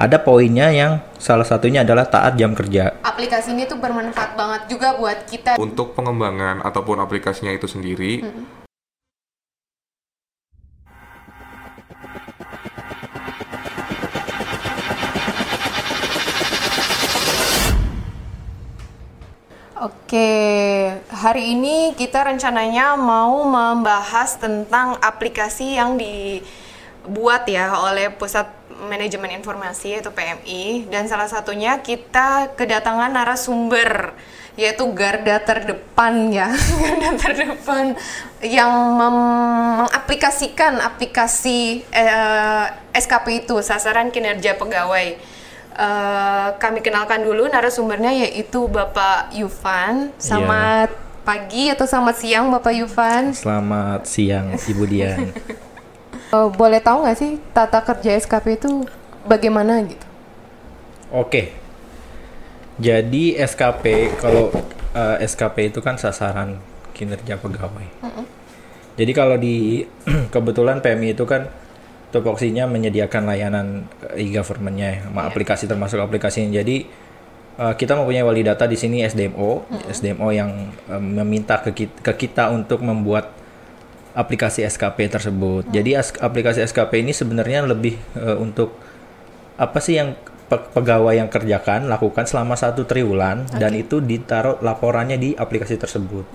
ada poinnya yang salah satunya adalah taat jam kerja. Aplikasi ini tuh bermanfaat banget juga buat kita. Untuk pengembangan ataupun aplikasinya itu sendiri, Oke, hari ini kita rencananya mau membahas tentang aplikasi yang dibuat ya oleh Pusat Manajemen Informasi yaitu PMI dan salah satunya kita kedatangan narasumber yaitu garda terdepan ya, garda terdepan yang mengaplikasikan aplikasi eh, SKP itu sasaran kinerja pegawai. Eh, kami kenalkan dulu narasumbernya yaitu Bapak Yufan. Selamat pagi atau selamat siang Bapak Yufan. Selamat siang Ibu Dian. Eh, boleh tahu nggak sih tata kerja SKP itu bagaimana gitu? Oke. Jadi SKP kalau eh, SKP itu kan sasaran kinerja pegawai. Jadi kalau di kebetulan PMI itu kan tupoksinya menyediakan layanan eh, e-government-nya, ya, sama aplikasi termasuk aplikasinya. Jadi kita mempunyai wali data di sini SDMO, SDMO yang meminta ke kita, ke kita untuk membuat aplikasi SKP tersebut. Jadi as- aplikasi SKP ini sebenarnya lebih eh, untuk apa sih yang pe- pegawai yang kerjakan lakukan selama satu triwulan dan itu ditaruh laporannya di aplikasi tersebut.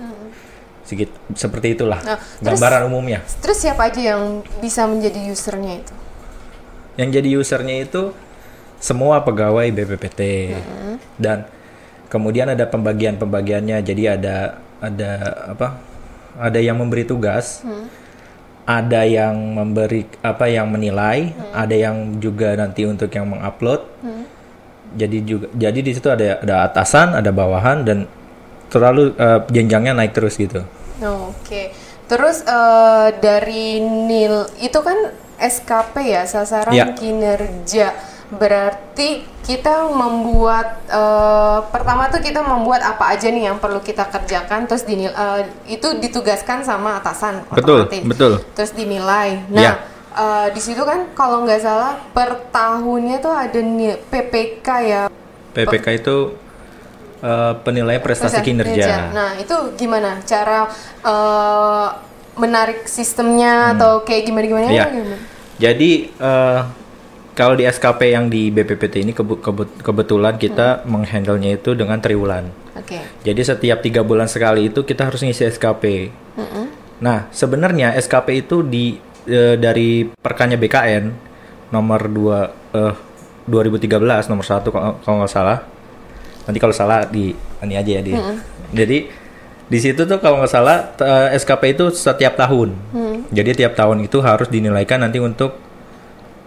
Sedikit seperti itulah Nah, terus- gambaran umumnya. Terus siapa aja yang bisa menjadi usernya itu? Yang jadi usernya itu semua pegawai BPPT dan kemudian ada pembagian-pembagiannya. Jadi ada ada apa? Ada yang memberi tugas, ada yang memberi apa yang menilai, ada yang juga nanti untuk yang mengupload. Jadi juga jadi di situ ada ada atasan, ada bawahan dan terlalu eh, jenjangnya naik terus gitu. Oh, Oke. Terus eh, dari nil itu kan SKP ya sasaran Ya. kinerja. Berarti kita membuat eh, pertama tuh kita membuat apa aja nih yang perlu kita kerjakan terus dinil eh, itu ditugaskan sama atasan Betul, otomatis. betul. Terus dinilai. Nah, Ya. eh, di situ kan kalau nggak salah per tahunnya tuh ada nil- PPK ya. PPK itu eh, penilaian prestasi kinerja. Nah, itu gimana cara eh, menarik sistemnya atau kayak gimana-gimana? Iya. gimana? Jadi eh, kalau di SKP yang di BPPT ini kebu- kebut- kebetulan kita menghandlenya itu dengan triwulan. Oke. Jadi setiap tiga bulan sekali itu kita harus ngisi SKP. Nah sebenarnya SKP itu di eh, dari perkanya BKN nomor 2 eh, 2013 nomor satu kalau nggak salah. Nanti kalau salah di ini aja ya di. Jadi di situ tuh kalau nggak salah eh, SKP itu setiap tahun. Jadi tiap tahun itu harus dinilaikan nanti untuk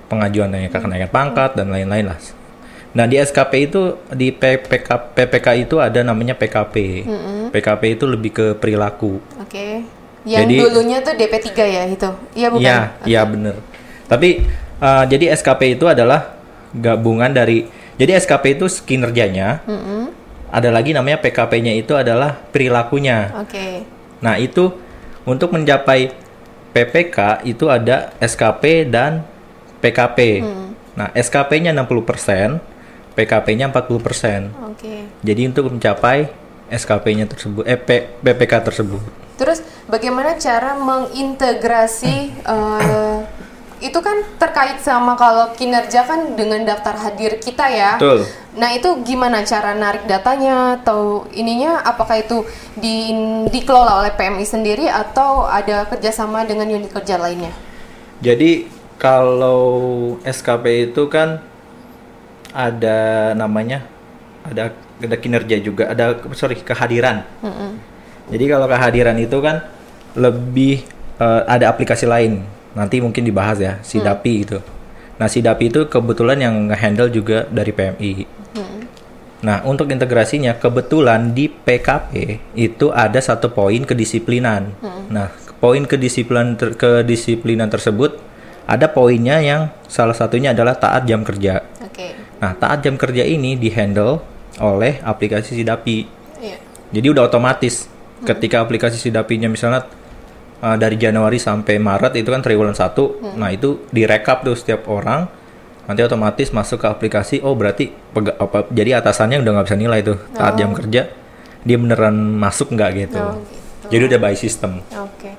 pengajuan kenaikan kenaikan pangkat dan lain-lain lah. Nah di SKP itu di PPK, PPK itu ada namanya PKP. PKP itu lebih ke perilaku. Oke. Yang Jadi- dulunya tuh DP3 ya itu. Iya bukan? Iya, iya bener. Tapi uh, jadi SKP itu adalah gabungan dari jadi SKP itu kinerjanya. Ada lagi namanya PKP-nya itu adalah perilakunya. Oke. Nah, itu untuk mencapai PPK itu ada SKP dan PKP. Nah, SKP-nya 60%, PKP-nya 40%. Oke. Jadi untuk mencapai SKP-nya tersebut eh P- PPK tersebut. Terus bagaimana cara mengintegrasi eh, itu kan terkait sama kalau kinerja kan dengan daftar hadir kita ya. Betul. Nah itu gimana cara narik datanya atau ininya apakah itu di, dikelola oleh PMI sendiri atau ada kerjasama dengan unit kerja lainnya? Jadi kalau SKP itu kan ada namanya ada ada kinerja juga ada sorry kehadiran. Jadi kalau kehadiran itu kan lebih eh, ada aplikasi lain. Nanti mungkin dibahas ya si Dapi itu. Nah si Dapi itu kebetulan yang nge-handle juga dari PMI. Nah untuk integrasinya kebetulan di PKP itu ada satu poin kedisiplinan. Nah poin kedisiplinan ter- kedisiplinan tersebut ada poinnya yang salah satunya adalah taat jam kerja. Oke. Nah, taat jam kerja ini dihandle oleh aplikasi Sidapi. Iya. Jadi udah otomatis ketika aplikasi Sidapinya misalnya uh, dari Januari sampai Maret itu kan triwulan 1. Nah, itu direkap tuh setiap orang nanti otomatis masuk ke aplikasi oh berarti pega- apa jadi atasannya udah nggak bisa nilai tuh saat jam kerja dia beneran masuk nggak gitu. Oh, gitu. jadi udah by system Oke.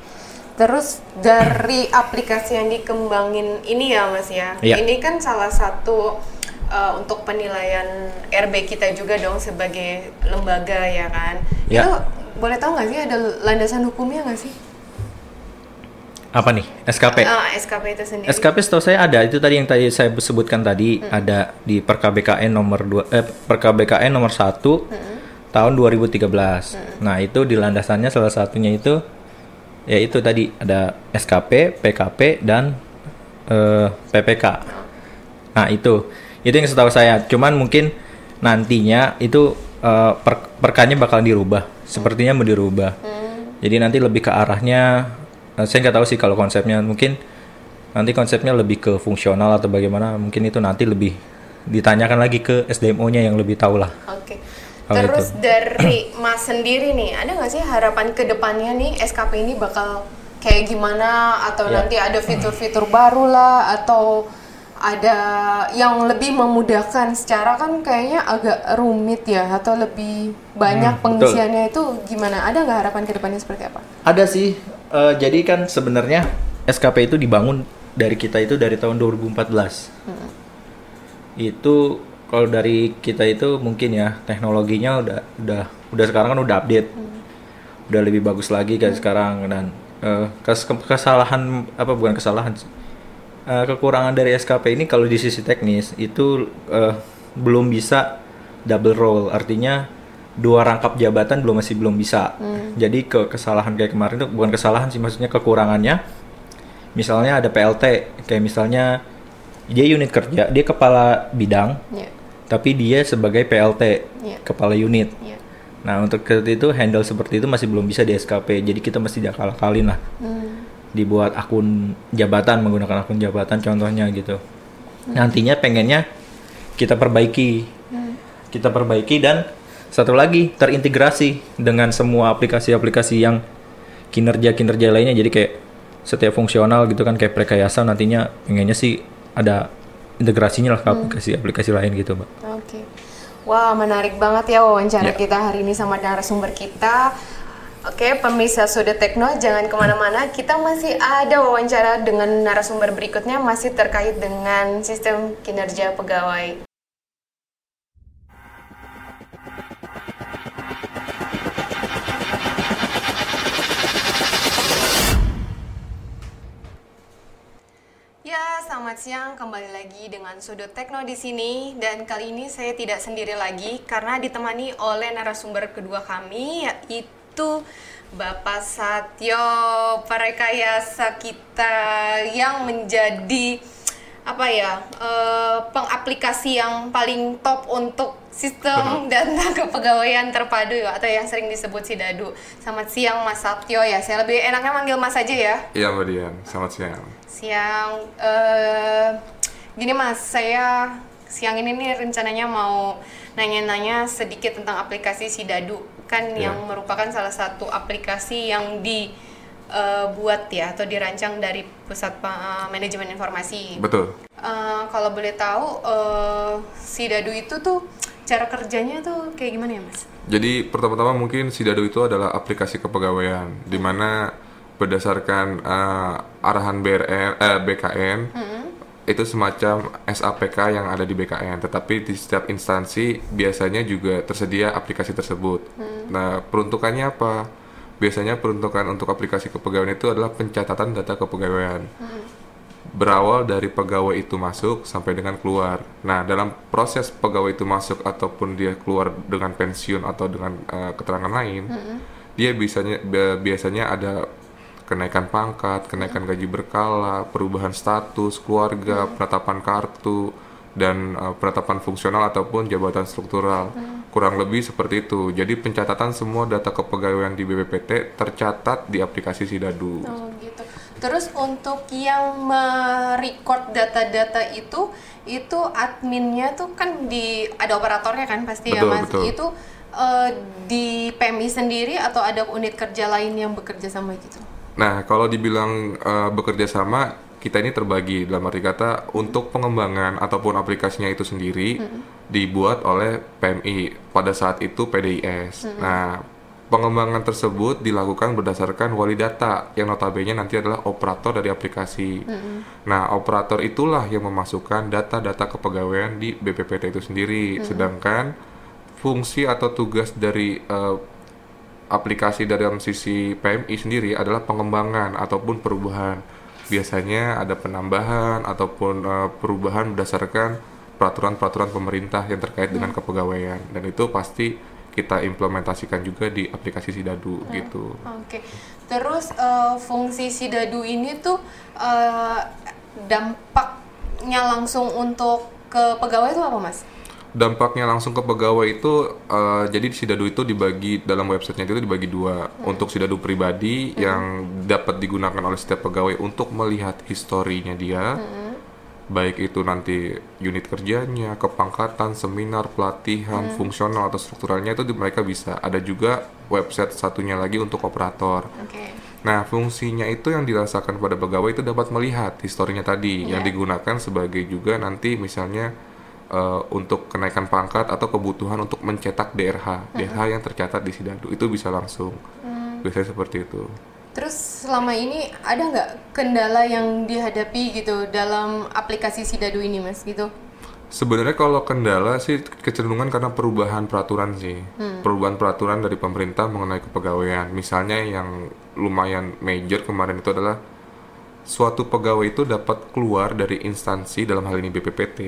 Terus dari aplikasi yang dikembangin ini ya Mas ya. Iya. Ini kan salah satu uh, untuk penilaian RB kita juga dong sebagai lembaga ya kan. Iya. Itu boleh tahu nggak sih ada landasan hukumnya nggak sih? apa nih SKP Ah, SKP itu sendiri. SKP setahu saya ada itu tadi yang tadi saya sebutkan tadi ada di Perkabkn nomor 2 eh Perkabkn nomor 1 tahun 2013. Nah, itu di landasannya salah satunya itu ya itu tadi ada SKP, PKP dan eh, PPK. Nah, itu itu yang setahu saya. Cuman mungkin nantinya itu eh, per, perkanya bakal dirubah. Sepertinya mau dirubah. Jadi nanti lebih ke arahnya eh, saya nggak tahu sih kalau konsepnya mungkin nanti konsepnya lebih ke fungsional atau bagaimana mungkin itu nanti lebih ditanyakan lagi ke SDMO-nya yang lebih tahu lah. Oke. Kalau Terus itu. dari Mas sendiri nih, ada nggak sih harapan ke depannya nih SKP ini bakal kayak gimana atau Ya. nanti ada fitur-fitur baru lah atau ada yang lebih memudahkan secara kan kayaknya agak rumit ya atau lebih banyak Hmm, pengisiannya itu gimana? Ada nggak harapan ke depannya seperti apa? Ada sih. eh, jadi kan sebenarnya SKP itu dibangun dari kita itu dari tahun 2014. Itu kalau dari kita itu mungkin ya teknologinya udah udah udah sekarang kan udah update. Udah lebih bagus lagi kayak sekarang. Dan eh, kes- kesalahan apa bukan kesalahan. Eh, kekurangan dari SKP ini kalau di sisi teknis itu eh, belum bisa double role artinya dua rangkap jabatan belum masih belum bisa. Jadi ke kesalahan kayak kemarin itu bukan kesalahan sih maksudnya kekurangannya. Misalnya ada PLT kayak misalnya dia unit kerja dia kepala bidang. Ya, tapi dia sebagai PLT Iya. kepala unit. Ya. nah untuk itu handle seperti itu masih belum bisa di SKP jadi kita mesti diakal-akalin lah. Hmm. dibuat akun jabatan menggunakan akun jabatan contohnya gitu. Nantinya pengennya kita perbaiki. Kita perbaiki dan satu lagi terintegrasi dengan semua aplikasi-aplikasi yang kinerja-kinerja lainnya. Jadi kayak setiap fungsional gitu kan kayak prekayasa nantinya pengennya sih ada integrasinya lah ke aplikasi-aplikasi lain gitu mbak Oke. Wah, menarik banget ya wawancara Ya. kita hari ini sama narasumber kita. Oke, pemirsa Sudah Tekno, jangan ke mana-mana. Kita masih ada wawancara dengan narasumber berikutnya masih terkait dengan sistem kinerja pegawai. Siang. Kembali lagi dengan Sudut Tekno di sini dan kali ini saya tidak sendiri lagi karena ditemani oleh narasumber kedua kami yaitu Bapak Satyo Parekayasa kita yang menjadi apa ya eh, pengaplikasi yang paling top untuk sistem data kepegawaian terpadu ya, atau yang sering disebut SIDADU. Selamat siang Mas Satyo ya. Saya lebih enaknya manggil Mas aja ya. Iya Mbak Dian, selamat siang. Siang, eh gini mas, saya siang ini nih rencananya mau nanya-nanya sedikit tentang aplikasi Sidadu, kan Ya. yang merupakan salah satu aplikasi yang dibuat ya atau dirancang dari Pusat Pa- Manajemen Informasi. Betul. Eh, kalau boleh tahu, eh Sidadu itu tuh cara kerjanya tuh kayak gimana ya mas? Jadi pertama-tama mungkin Sidado itu adalah aplikasi kepegawaian di mana berdasarkan eh, arahan BRN, eh, BKN itu semacam SAPK yang ada di BKN, tetapi di setiap instansi biasanya juga tersedia aplikasi tersebut. Nah, peruntukannya apa? Biasanya peruntukan untuk aplikasi kepegawaian itu adalah pencatatan data kepegawaian. berawal dari pegawai itu masuk sampai dengan keluar. Nah, dalam proses pegawai itu masuk ataupun dia keluar dengan pensiun atau dengan eh, keterangan lain, dia biasanya bi- biasanya ada kenaikan pangkat, kenaikan gaji berkala, perubahan status keluarga, penetapan kartu dan eh, penetapan fungsional ataupun jabatan struktural. Kurang lebih seperti itu. Jadi pencatatan semua data kepegawaian di BPPT tercatat di aplikasi Sidadu. Oh gitu. Terus untuk yang merecord data-data itu, itu adminnya tuh kan di ada operatornya kan pasti ya Betul, mas. betul. Itu eh, di PMI sendiri atau ada unit kerja lain yang bekerja sama gitu? Nah, kalau dibilang eh, bekerja sama, kita ini terbagi dalam arti kata untuk pengembangan ataupun aplikasinya itu sendiri dibuat oleh PMI pada saat itu PDIS. Nah, pengembangan tersebut dilakukan berdasarkan wali data yang notabene nanti adalah operator dari aplikasi. Nah, operator itulah yang memasukkan data-data kepegawaian di BPPT itu sendiri. Sedangkan fungsi atau tugas dari eh, aplikasi dalam sisi PMI sendiri adalah pengembangan ataupun perubahan. Biasanya ada penambahan ataupun eh, perubahan berdasarkan peraturan-peraturan pemerintah yang terkait dengan kepegawaian dan itu pasti kita implementasikan juga di aplikasi Sidadu gitu. Oke. Terus eh, fungsi Sidadu ini tuh eh, dampaknya langsung untuk ke pegawai itu apa, Mas? Dampaknya langsung ke pegawai itu eh, jadi Sidadu itu dibagi dalam websitenya itu dibagi dua untuk Sidadu pribadi yang dapat digunakan oleh setiap pegawai untuk melihat historinya dia. Baik itu nanti unit kerjanya, kepangkatan, seminar, pelatihan, fungsional atau strukturalnya itu di- mereka bisa. Ada juga website satunya lagi untuk operator. Oke. Nah, fungsinya itu yang dirasakan pada pegawai itu dapat melihat historinya tadi yang digunakan sebagai juga nanti misalnya eh, untuk kenaikan pangkat atau kebutuhan untuk mencetak DRH, DRH yang tercatat di Sidadu itu bisa langsung. Biasanya seperti itu. Terus selama ini ada nggak kendala yang dihadapi gitu dalam aplikasi Sidadu ini, Mas? Gitu? Sebenarnya kalau kendala sih kecenderungan karena perubahan peraturan sih. Perubahan peraturan dari pemerintah mengenai kepegawaian. Misalnya yang lumayan major kemarin itu adalah suatu pegawai itu dapat keluar dari instansi dalam hal ini BPPT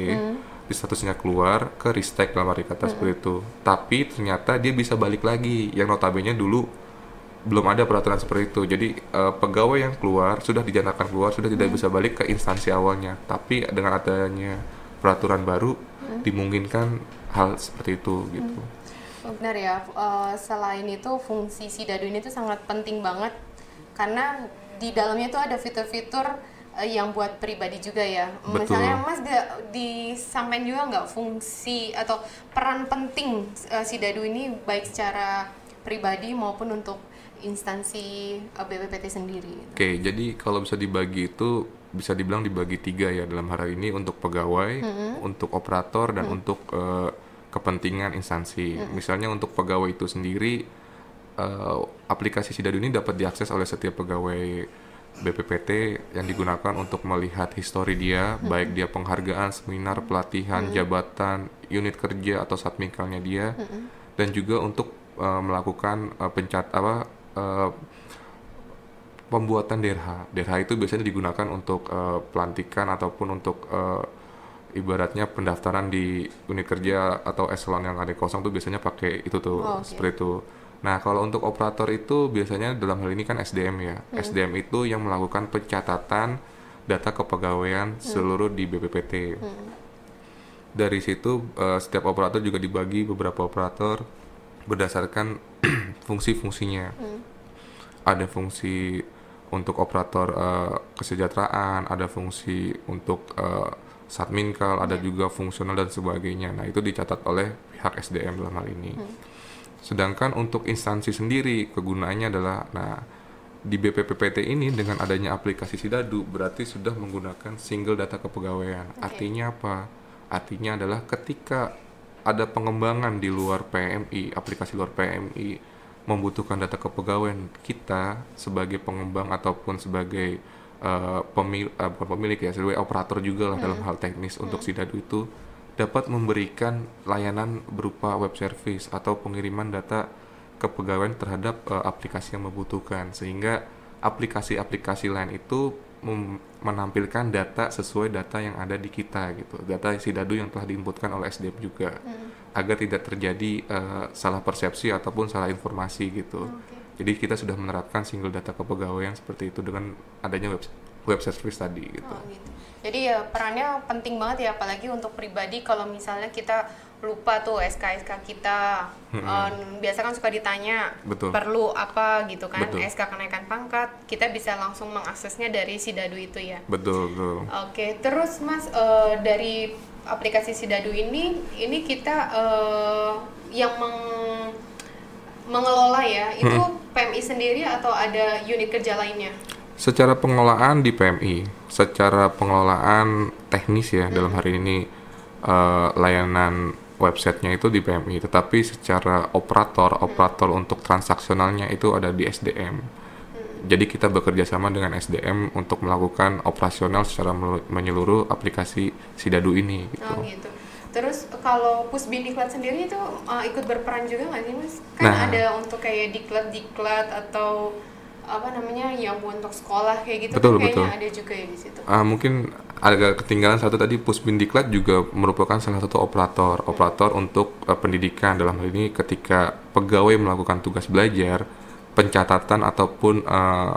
di statusnya keluar ke Ristek dalam arti kata seperti itu. Tapi ternyata dia bisa balik lagi yang notabene dulu belum ada peraturan seperti itu. Jadi eh, pegawai yang keluar sudah dinyatakan keluar sudah tidak bisa balik ke instansi awalnya. Tapi dengan adanya peraturan baru dimungkinkan hal seperti itu gitu. Oh, benar ya. Eh, selain itu fungsi Sidadu ini tuh sangat penting banget karena di dalamnya tuh ada fitur-fitur eh, yang buat pribadi juga ya. Betul. Misalnya Mas ga, disampaikan juga nggak fungsi atau peran penting eh, Sidadu ini baik secara pribadi maupun untuk instansi eh, BPPT sendiri. Oke, jadi kalau bisa dibagi itu bisa dibilang dibagi tiga ya dalam hal ini untuk pegawai, untuk operator dan untuk eh, kepentingan instansi. Misalnya untuk pegawai itu sendiri eh, aplikasi Sidadu ini dapat diakses oleh setiap pegawai BPPT yang digunakan untuk melihat histori dia, baik dia penghargaan, seminar, pelatihan, jabatan, unit kerja atau satmikalnya dia, dan juga untuk eh, melakukan eh, pencat apa eh, pembuatan DRH. DRH itu biasanya digunakan untuk eh, pelantikan ataupun untuk eh, ibaratnya pendaftaran di unit kerja atau eselon yang ada kosong tuh biasanya pakai itu tuh Oh, oke. seperti itu. Nah, kalau untuk operator itu biasanya dalam hal ini kan SDM ya. SDM itu yang melakukan pencatatan data kepegawaian seluruh di BPPT. Dari situ eh, setiap operator juga dibagi beberapa operator berdasarkan fungsi-fungsinya. Ada fungsi untuk operator eh, kesejahteraan, ada fungsi untuk eh, satminkal, ada juga fungsional dan sebagainya. Nah, itu dicatat oleh pihak SDM dalam hal ini. Sedangkan untuk instansi sendiri kegunaannya adalah nah di BPPT ini dengan adanya aplikasi Sidadu berarti sudah menggunakan single data kepegawaian. Artinya apa? Artinya adalah ketika ada pengembangan di luar PMI, aplikasi luar PMI membutuhkan data kepegawaian kita sebagai pengembang ataupun sebagai eh, pemil eh, bukan pemilik ya, sebagai operator juga lah dalam hal teknis untuk Sidadu itu dapat memberikan layanan berupa web service atau pengiriman data kepegawaian terhadap eh, aplikasi yang membutuhkan. Sehingga aplikasi-aplikasi lain itu menampilkan data sesuai data yang ada di kita gitu. Data sidadu yang telah diinputkan oleh SDM juga. Agar tidak terjadi eh, salah persepsi ataupun salah informasi gitu. Jadi kita sudah menerapkan single data kepegawaian seperti itu dengan adanya web web service tadi gitu. Oh, gitu. Jadi ya perannya penting banget ya apalagi untuk pribadi. Kalau misalnya kita lupa tuh SK SK kita em, biasa kan suka ditanya Betul. perlu apa gitu kan Betul. SK kenaikan pangkat kita bisa langsung mengaksesnya dari Sidadu itu ya. betul betul Oke, terus Mas eh, dari aplikasi Sidadu ini, ini kita eh, yang meng- mengelola ya, itu PMI sendiri atau ada unit kerja lainnya? Secara pengelolaan di PMI, secara pengelolaan teknis ya dalam hari ini eh, layanan websitenya itu di PMI, tetapi secara operator, operator untuk transaksionalnya itu ada di SDM. Jadi kita bekerja sama dengan SDM untuk melakukan operasional secara menyeluruh aplikasi Sidadu ini gitu. Oh gitu. Terus kalau Pusbin Diklat sendiri itu uh, ikut berperan juga nggak sih mas? Kan Nah. ada untuk kayak diklat-diklat atau apa namanya yang untuk sekolah kayak gitu Betul, kan kayaknya betul. ada juga ya di situ. Ah, mungkin agak ketinggalan satu tadi Pusbindiklat juga merupakan salah satu operator operator untuk eh, pendidikan dalam hal ini ketika pegawai melakukan tugas belajar pencatatan ataupun eh,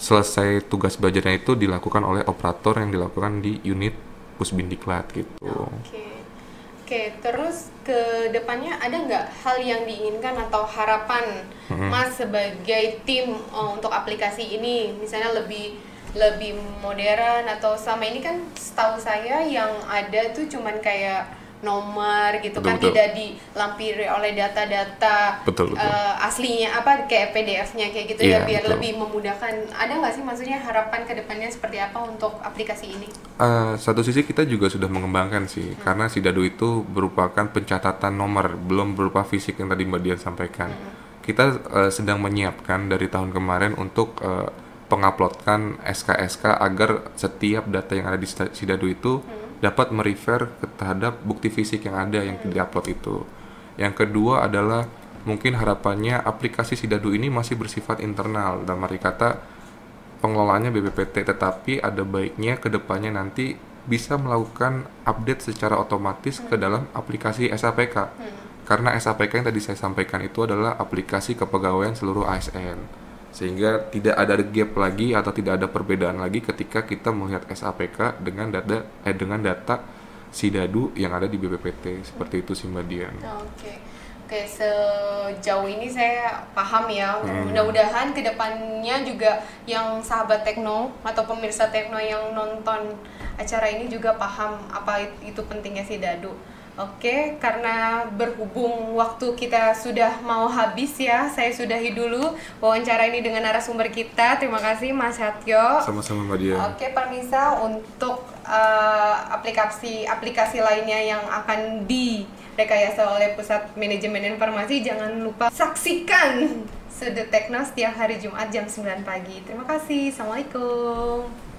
selesai tugas belajarnya itu dilakukan oleh operator yang dilakukan di unit Pusbindiklat gitu. Oke. Oke, terus ke depannya ada nggak hal yang diinginkan atau harapan Mas sebagai tim uh, untuk aplikasi ini, misalnya lebih lebih modern atau sama ini kan setahu saya yang ada tuh cuman kayak nomor gitu Betul, kan betul. tidak dilampiri oleh data-data Betul, betul. uh, aslinya apa kayak PDF-nya kayak gitu Iya, ya biar betul. lebih memudahkan. Ada nggak sih maksudnya harapan ke depannya seperti apa untuk aplikasi ini? Eh, satu sisi kita juga sudah mengembangkan sih, karena Sidadu itu merupakan pencatatan nomor, belum berupa fisik yang tadi Mbak Dian sampaikan. Kita eh, sedang menyiapkan dari tahun kemarin untuk eh, penguploadan SK-SK agar setiap data yang ada di Sida- Sidadu itu dapat merefer ke terhadap bukti fisik yang ada yang diupload itu. Yang kedua adalah mungkin harapannya aplikasi Sidadu ini masih bersifat internal, dalam arti kata pengelolaannya BPPT tetapi ada baiknya ke depannya nanti bisa melakukan update secara otomatis ke dalam aplikasi SAPK karena SAPK yang tadi saya sampaikan itu adalah aplikasi kepegawaian seluruh ASN sehingga tidak ada gap lagi atau tidak ada perbedaan lagi ketika kita melihat SAPK dengan data eh dengan data Sidadu yang ada di BPPT seperti itu sih Mbak Dian. Oke, oke sejauh ini saya paham ya. Mudah-mudahan ke depannya juga yang sahabat Tekno atau pemirsa Tekno yang nonton acara ini juga paham apa itu pentingnya si Dadu. Oke, karena berhubung waktu kita sudah mau habis ya, saya sudahi dulu wawancara ini dengan narasumber kita. Terima kasih Mas Satyo. Sama-sama Mbak Dian. Oke, Permisa untuk eh, aplikasi aplikasi lainnya yang akan direkayasa oleh Pusat Manajemen Informasi jangan lupa saksikan Sudut Tekno setiap hari Jumat jam 9 pagi. Terima kasih. Assalamualaikum.